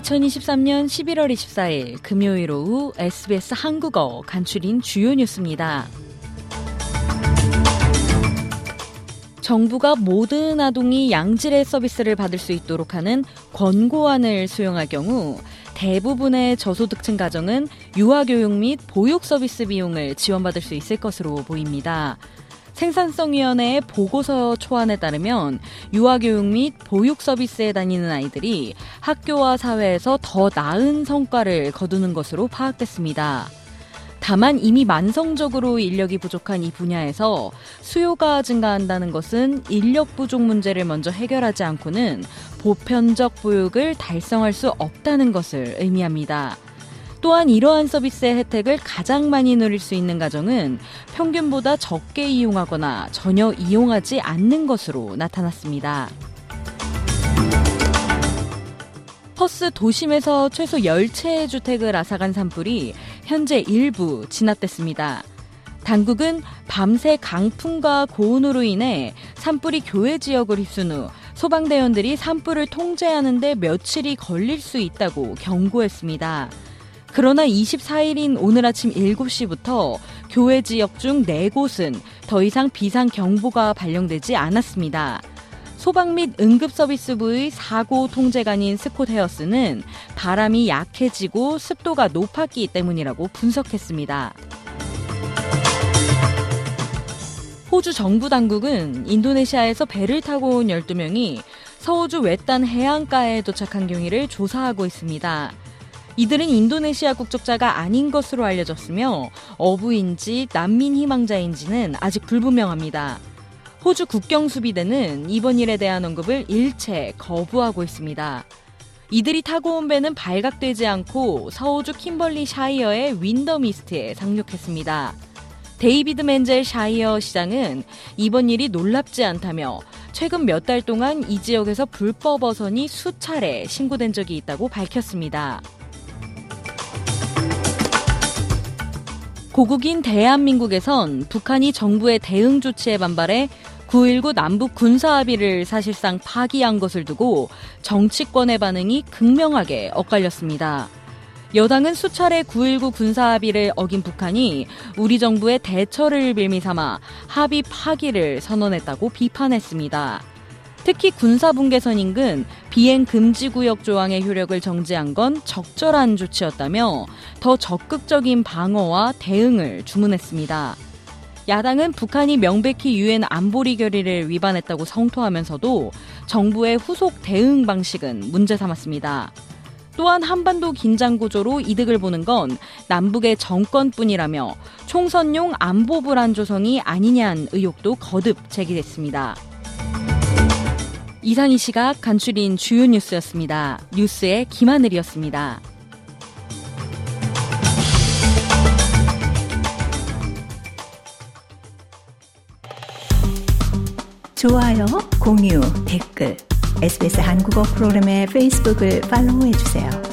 2023년 11월 24일 금요일 오후 SBS 한국어 간추린 주요 뉴스입니다. 정부가 모든 아동이 양질의 서비스를 받을 수 있도록 하는 권고안을 수용할 경우 대부분의 저소득층 가정은 유아교육 및 보육 서비스 비용을 지원받을 수 있을 것으로 보입니다. 생산성위원회의 보고서 초안에 따르면 유아교육 및 보육 서비스에 다니는 아이들이 학교와 사회에서 더 나은 성과를 거두는 것으로 파악됐습니다. 다만 이미 만성적으로 인력이 부족한 이 분야에서 수요가 증가한다는 것은 인력 부족 문제를 먼저 해결하지 않고는 보편적 보육을 달성할 수 없다는 것을 의미합니다. 또한 이러한 서비스의 혜택을 가장 많이 누릴 수 있는 가정은 평균보다 적게 이용하거나 전혀 이용하지 않는 것으로 나타났습니다. 퍼스 도심에서 최소 10채의 주택을 앗아간 산불이 현재 일부 진압됐습니다. 당국은 밤새 강풍과 고온으로 인해 산불이 교외 지역을 휩쓴 후 소방대원들이 산불을 통제하는데 며칠이 걸릴 수 있다고 경고했습니다. 그러나 24일인 오늘 아침 7시부터 교외 지역 중 4곳은 더 이상 비상경보가 발령되지 않았습니다. 소방 및 응급서비스부의 사고 통제관인 스콧 헤어스는 바람이 약해지고 습도가 높았기 때문이라고 분석했습니다. 호주 정부 당국은 인도네시아에서 배를 타고 온 12명이 서호주 외딴 해안가에 도착한 경위를 조사하고 있습니다. 이들은 인도네시아 국적자가 아닌 것으로 알려졌으며 어부인지 난민 희망자인지는 아직 불분명합니다. 호주 국경수비대는 이번 일에 대한 언급을 일체 거부하고 있습니다. 이들이 타고 온 배는 발각되지 않고 서호주 킴벌리 샤이어의 윈덤 이스트에 상륙했습니다. 데이비드 맨젤 샤이어 시장은 이번 일이 놀랍지 않다며 최근 몇 달 동안 이 지역에서 불법 어선이 수차례 신고된 적이 있다고 밝혔습니다. 고국인 대한민국에선 북한이 정부의 대응 조치에 반발해 9.19 남북 군사합의를 사실상 파기한 것을 두고 정치권의 반응이 극명하게 엇갈렸습니다. 여당은 수차례 9.19 군사합의를 어긴 북한이 우리 정부의 대처를 빌미 삼아 합의 파기를 선언했다고 비판했습니다. 특히 군사분계선 인근 비행 금지 구역 조항의 효력을 정지한 건 적절한 조치였다며 더 적극적인 방어와 대응을 주문했습니다. 야당은 북한이 명백히 유엔 안보리 결의를 위반했다고 성토하면서도 정부의 후속 대응 방식은 문제 삼았습니다. 또한 한반도 긴장 구조로 이득을 보는 건 남북의 정권뿐이라며 총선용 안보 불안 조성이 아니냐는 의혹도 거듭 제기됐습니다. 이상 이 시각 간추린 주요 뉴스였습니다. 뉴스의 김하늘이었습니다. 좋아요, 공유, 댓글, SBS 한국어 프로그램의 페이스북을 팔로우해주세요.